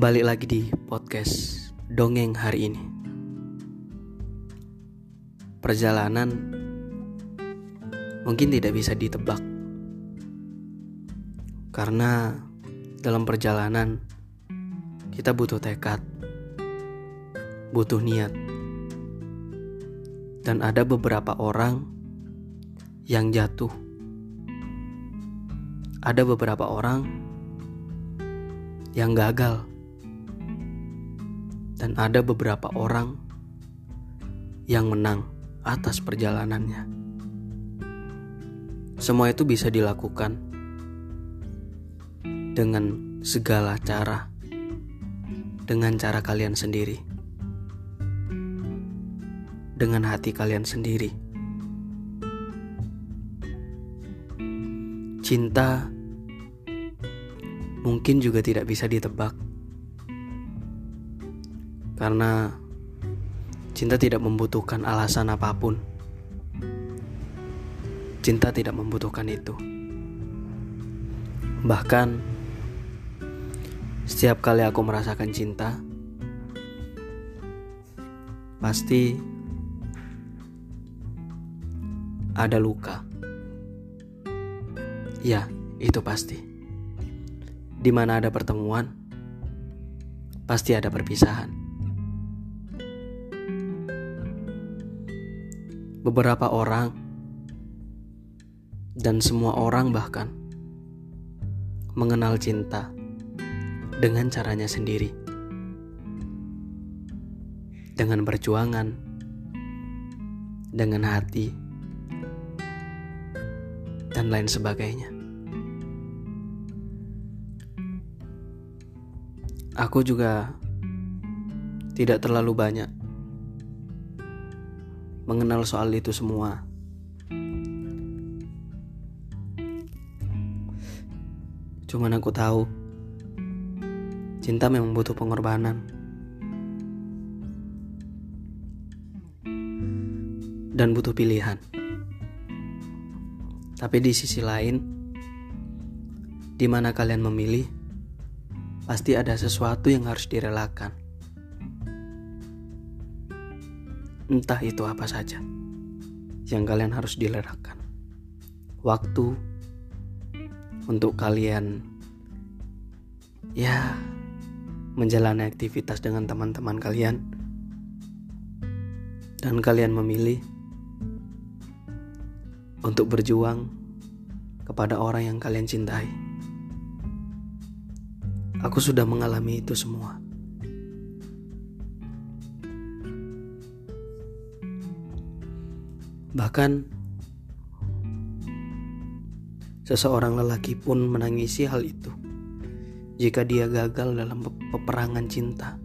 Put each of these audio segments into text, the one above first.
Balik lagi di podcast Dongeng hari ini. Perjalanan mungkin tidak bisa ditebak. Karena dalam perjalanan kita butuh tekad Butuh niat. Dan ada beberapa orang yang jatuh. Ada beberapa orang yang gagal dan ada beberapa orang yang menang atas perjalanannya. Semua itu bisa dilakukan dengan segala cara, dengan cara kalian sendiri, dengan hati kalian sendiri. Cinta mungkin juga tidak bisa ditebak karena cinta tidak membutuhkan alasan apa pun. Cinta tidak membutuhkan itu. Bahkan setiap kali aku merasakan cinta, pasti ada luka. Ya, itu pasti. Di mana ada pertemuan, pasti ada perpisahan. Beberapa orang, dan semua orang bahkan mengenal cinta dengan caranya sendiri, dengan perjuangan, dengan hati, dan lain sebagainya. Aku juga tidak terlalu banyak mengenal soal itu semua. Cuman aku tahu cinta memang butuh pengorbanan. Dan butuh pilihan. Tapi di sisi lain, di mana kalian memilih, pasti ada sesuatu yang harus direlakan. Entah itu apa saja yang kalian harus dilerakan. Waktu untuk kalian ya menjalani aktivitas dengan teman-teman kalian dan kalian memilih untuk berjuang kepada orang yang kalian cintai. Aku sudah mengalami itu semua. Bahkan seseorang lelaki pun menangisi hal itu. Jika dia gagal dalam peperangan cinta,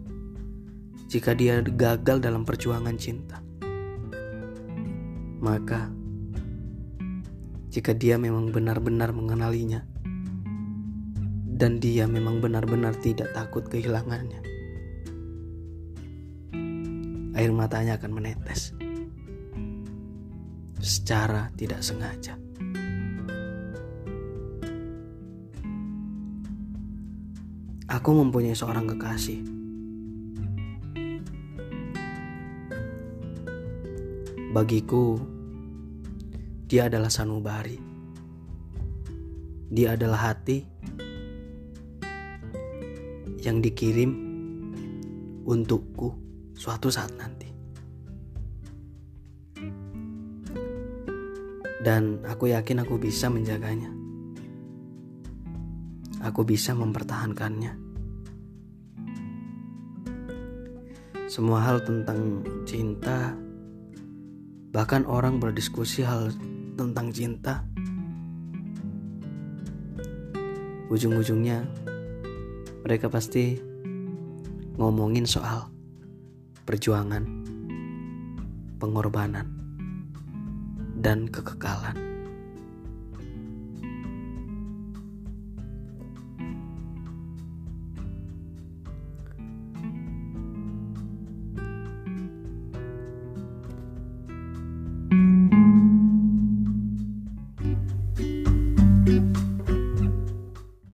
jika dia gagal dalam perjuangan cinta, maka jika dia memang benar-benar mengenalinya dan dia memang benar-benar tidak takut kehilangannya, air matanya akan menetes secara tidak sengaja. Aku mempunyai seorang kekasih. Bagiku, dia adalah sanubari. Dia adalah hati yang dikirim untukku suatu saat nanti. Dan aku yakin aku bisa menjaganya. Aku bisa mempertahankannya. Semua hal tentang cinta, bahkan orang berdiskusi hal tentang cinta, ujung-ujungnya mereka pasti ngomongin soal perjuangan, pengorbanan dan kekekalan.